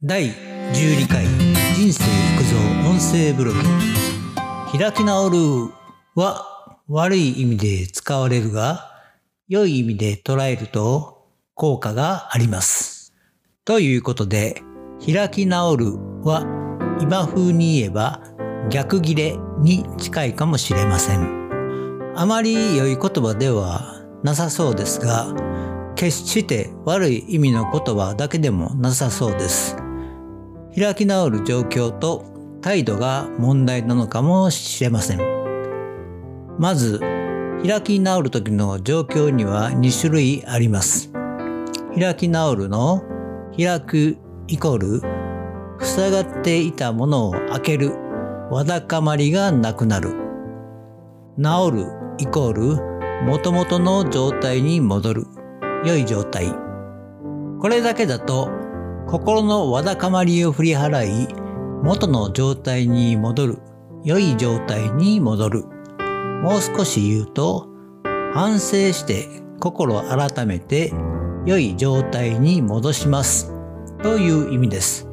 第12回人生育造音声ブログ開き直るは悪い意味で使われるが良い意味で捉えると効果があります。ということで開き直るは今風に言えば逆切れに近いかもしれません。あまり良い言葉ではなさそうですが決して悪い意味の言葉だけでもなさそうです。開き直る状況と態度が問題なのかもしれません。まず、開き直る時の状況には2種類あります。開き直るの開くイコール塞がっていたものを開けるわだかまりがなくなる。治るイコール元々の状態に戻る良い状態。これだけだと心のわだかまりを振り払い元の状態に戻る良い状態に戻る。もう少し言うと反省して心改めて良い状態に戻します。という意味です。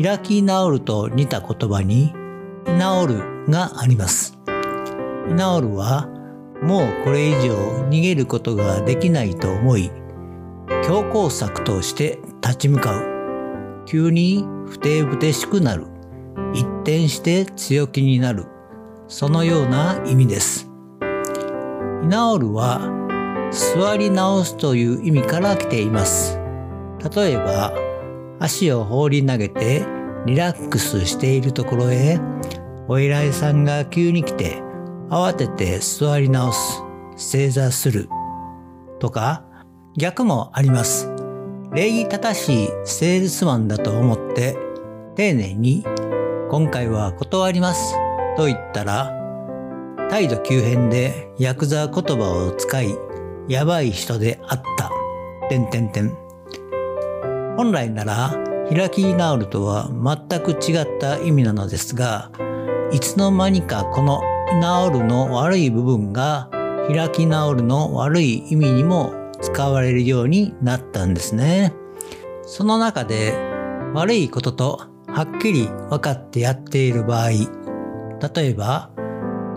開き直ると似た言葉に居直るがあります。居直るはもうこれ以上逃げることができないと思い強硬策として立ち向かう。急に不定不定しくなる。一転して強気になる。そのような意味です。居直るは座り直すという意味から来ています。例えば、足を放り投げてリラックスしているところへ、お偉いさんが急に来て慌てて座り直す、正座する。とか、逆もあります。礼儀正しいセールスマンだと思って丁寧に今回は断りますと言ったら態度急変でヤクザ言葉を使いやばい人であった。てんてんてん。本来なら開き直るとは全く違った意味なのですがいつの間にかこの直るの悪い部分が開き直るの悪い意味にも使われるようになったんですね。その中で悪いこととはっきり分かってやっている場合、例えば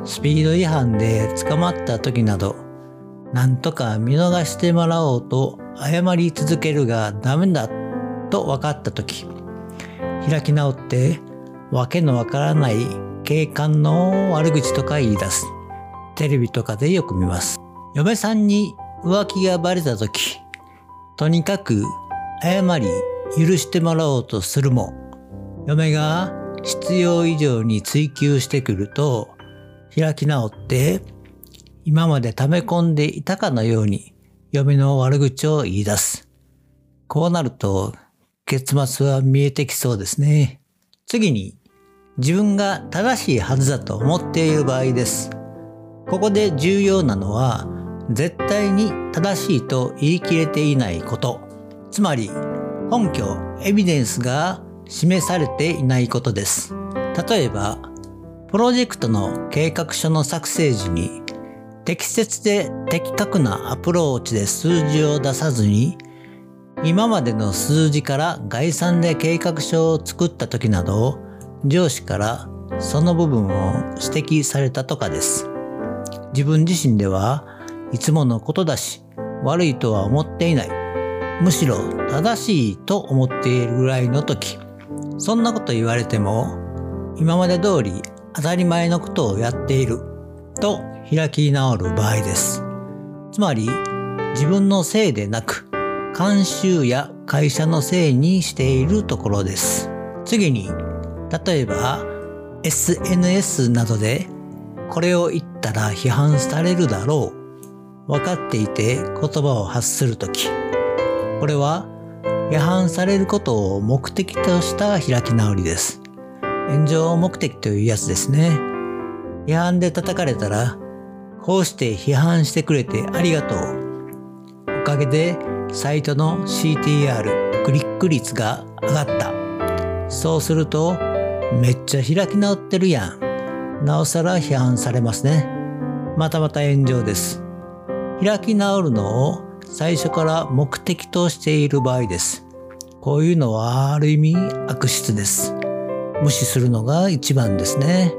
スピード違反で捕まった時など、なんとか見逃してもらおうと謝り続けるがダメだと分かった時、開き直ってわけのわからない警官の悪口とか言い出す。テレビとかでよく見ます。嫁さんに浮気がバレた時、とにかく謝り許してもらおうとするも、嫁が必要以上に追求してくると、開き直って、今まで溜め込んでいたかのように嫁の悪口を言い出す。こうなると、結末は見えてきそうですね。次に、自分が正しいはずだと思っている場合です。ここで重要なのは、絶対に正しいと言い切れていないこと。つまり、根拠、エビデンスが示されていないことです。例えば、プロジェクトの計画書の作成時に、適切で的確なアプローチで数字を出さずに、今までの数字から概算で計画書を作った時など、上司からその部分を指摘されたとかです。自分自身ではいつものことだし悪いとは思っていない。むしろ正しいと思っているぐらいの時、そんなこと言われても今まで通り当たり前のことをやっていると開き直る場合です。つまり自分のせいでなく慣習や会社のせいにしているところです。次に例えば SNS などでこれを言ったら批判されるだろう分かっていて言葉を発するときこれは批判されることを目的とした開き直りです。炎上目的というやつですね。批判で叩かれたらこうして批判してくれてありがとう。おかげでサイトの CTR クリック率が上がった。そうするとめっちゃ開き直ってるやん。なおさら批判されますね。またまた炎上です。開き直るのを最初から目的としている場合です。こういうのはある意味悪質です。無視するのが一番ですね。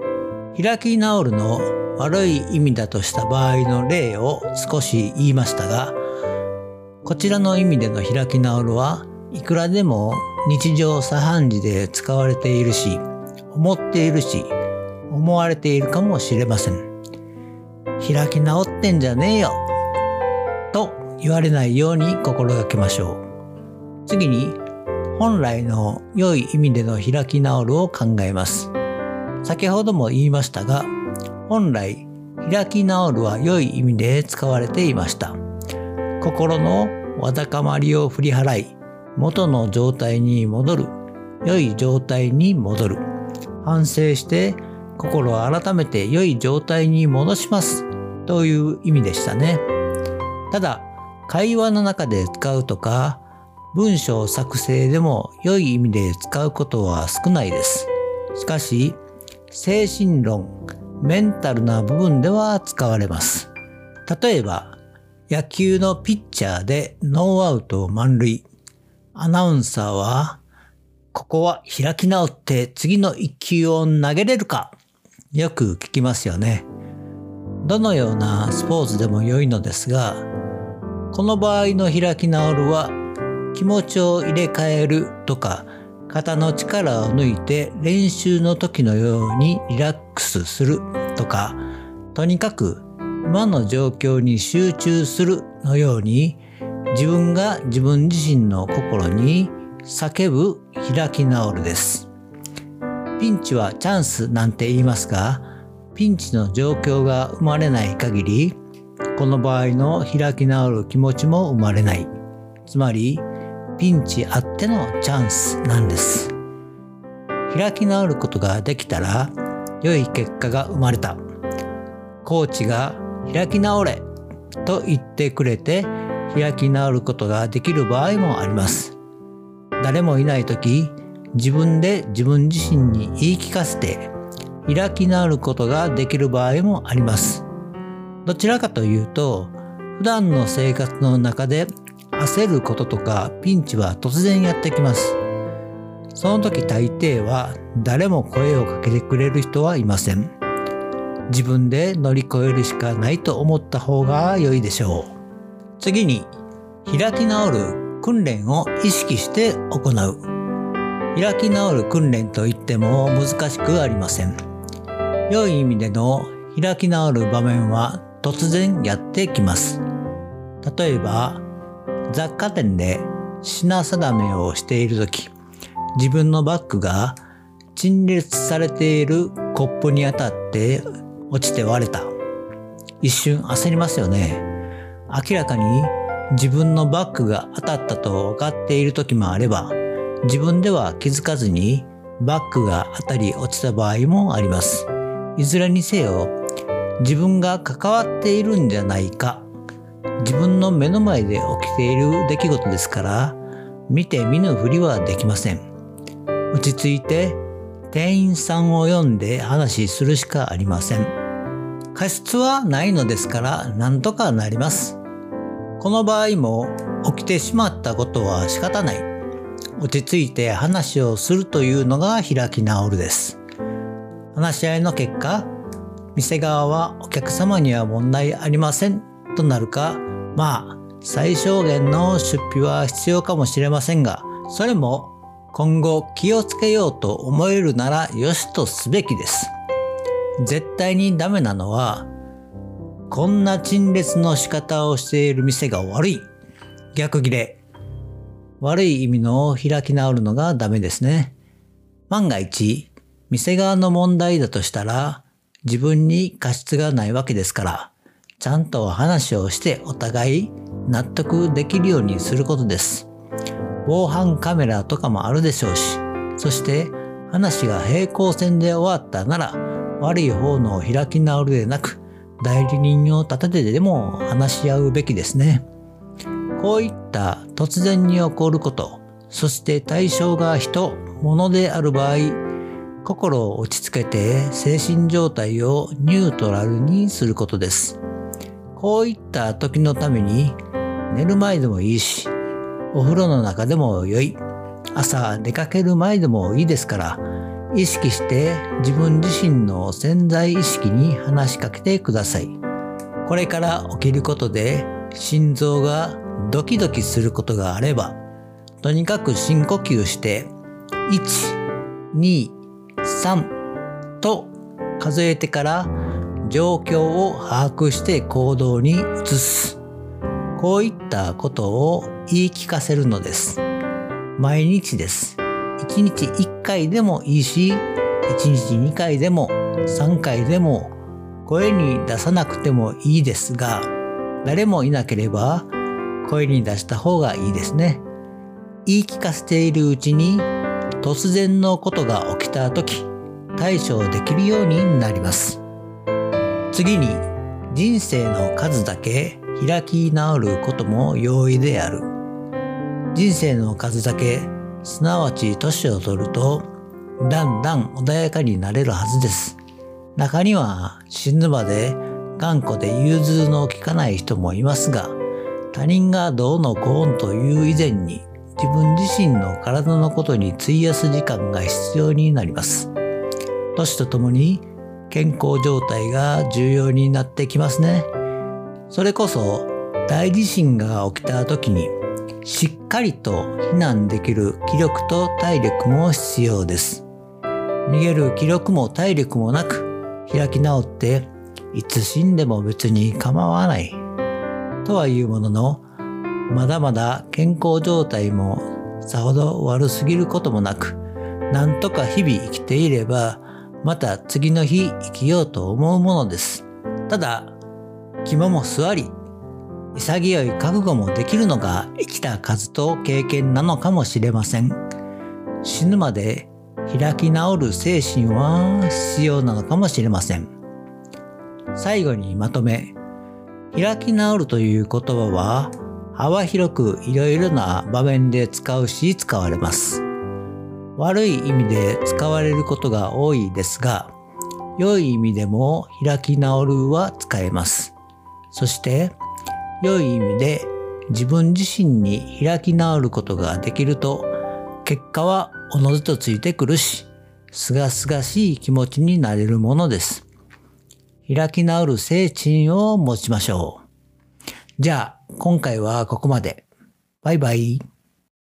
開き直るの悪い意味だとした場合の例を少し言いましたが、こちらの意味での開き直るはいくらでも日常茶飯事で使われているし、思っているし、思われているかもしれません。開き直ってんじゃねえよ言われないように心がけましょう。次に、本来の良い意味での開き直るを考えます。先ほども言いましたが、本来、開き直るは良い意味で使われていました。心のわだかまりを振り払い、元の状態に戻る、良い状態に戻る、反省して心を改めて良い状態に戻しますという意味でしたね。ただ、会話の中で使うとか、文章作成でも良い意味で使うことは少ないです。しかし、精神論、メンタルな部分では使われます。例えば、野球のピッチャーでノーアウト満塁。アナウンサーは、ここは開き直って次の一球を投げれるかよく聞きますよね。どのようなスポーツでも良いのですが、この場合の開き直るは気持ちを入れ替えるとか、肩の力を抜いて練習の時のようにリラックスするとか、とにかく今の状況に集中するのように自分が自分自身の心に叫ぶ開き直るです。ピンチはチャンスなんて言いますが、ピンチの状況が生まれない限り、この場合の開き直る気持ちも生まれない。つまり、ピンチあってのチャンスなんです。開き直ることができたら、良い結果が生まれた。コーチが開き直れと言ってくれて、開き直ることができる場合もあります。誰もいない時、自分で自分自身に言い聞かせて開き直ることができる場合もあります。どちらかというと、普段の生活の中で焦ることとかピンチは突然やってきます。その時大抵は誰も声をかけてくれる人はいません。自分で乗り越えるしかないと思った方が良いでしょう。次に、開き直る訓練を意識して行う。開き直る訓練といっても難しくありません。良い意味での開き直る場面は突然やってきます。例えば、雑貨店で品定めをしているとき、自分のバッグが陳列されているコップに当たって落ちて割れた。一瞬焦りますよね。明らかに自分のバッグが当たったと分かっている時もあれば、自分では気づかずにバッグが当たり落ちた場合もあります。いずれにせよ、自分が関わっているんじゃないか、自分の目の前で起きている出来事ですから、見て見ぬふりはできません。落ち着いて店員さんを呼んで話するしかありません。過失はないのですから何とかなります。この場合も起きてしまったことは仕方ない。落ち着いて話をするというのが開き直るです。話し合いの結果、店側はお客様には問題ありませんとなるか、まあ、最小限の出費は必要かもしれませんが、それも今後気をつけようと思えるなら良しとすべきです。絶対にダメなのは、こんな陳列の仕方をしている店が悪い。逆切れ。悪い意味の開き直るのがダメですね。万が一、店側の問題だとしたら、自分に過失がないわけですから、ちゃんと話をしてお互い納得できるようにすることです。防犯カメラとかもあるでしょうし、そして話が平行線で終わったなら、悪い方の開き直るでなく、代理人を立ててでも話し合うべきですね。こういった突然に起こること、そして対象が人、物である場合、心を落ち着けて精神状態をニュートラルにすることです。こういった時のために寝る前でもいいし、お風呂の中でも良い、朝出かける前でもいいですから意識して自分自身の潜在意識に話しかけてください。これから起きることで心臓がドキドキすることがあればとにかく深呼吸して1、2、3と数えてから状況を把握して行動に移す。こういったことを言い聞かせるのです。毎日です。1日1回でもいいし、1日2回でも3回でも声に出さなくてもいいですが、誰もいなければ声に出した方がいいですね。言い聞かせているうちに突然のことが起きた時対処できるようになります。次に人生の数だけ開き直ることも容易である。人生の数だけすなわち年を取るとだんだん穏やかになれるはずです。中には死ぬまで頑固で融通の利かない人もいますが他人がどうのこうのという以前に自分自身の体のことに費やす時間が必要になります。年とともに健康状態が重要になってきますね。それこそ大地震が起きた時にしっかりと避難できる気力と体力も必要です。逃げる気力も体力もなく開き直っていつ死んでも別に構わない。とはいうもののまだまだ健康状態もさほど悪すぎることもなくなんとか日々生きていればまた次の日生きようと思うものです。ただ肝も座り潔い覚悟もできるのが生きた数と経験なのかもしれません。死ぬまで開き直る精神は必要なのかもしれません。最後にまとめ、開き直るという言葉は幅広くいろいろな場面で使うし使われます。悪い意味で使われることが多いですが、良い意味でも開き直るは使えます。そして良い意味で自分自身に開き直ることができると結果はおのずとついてくるし、すがすがしい気持ちになれるものです。開き直る精神を持ちましょう。じゃあ、今回はここまで。バイバイ。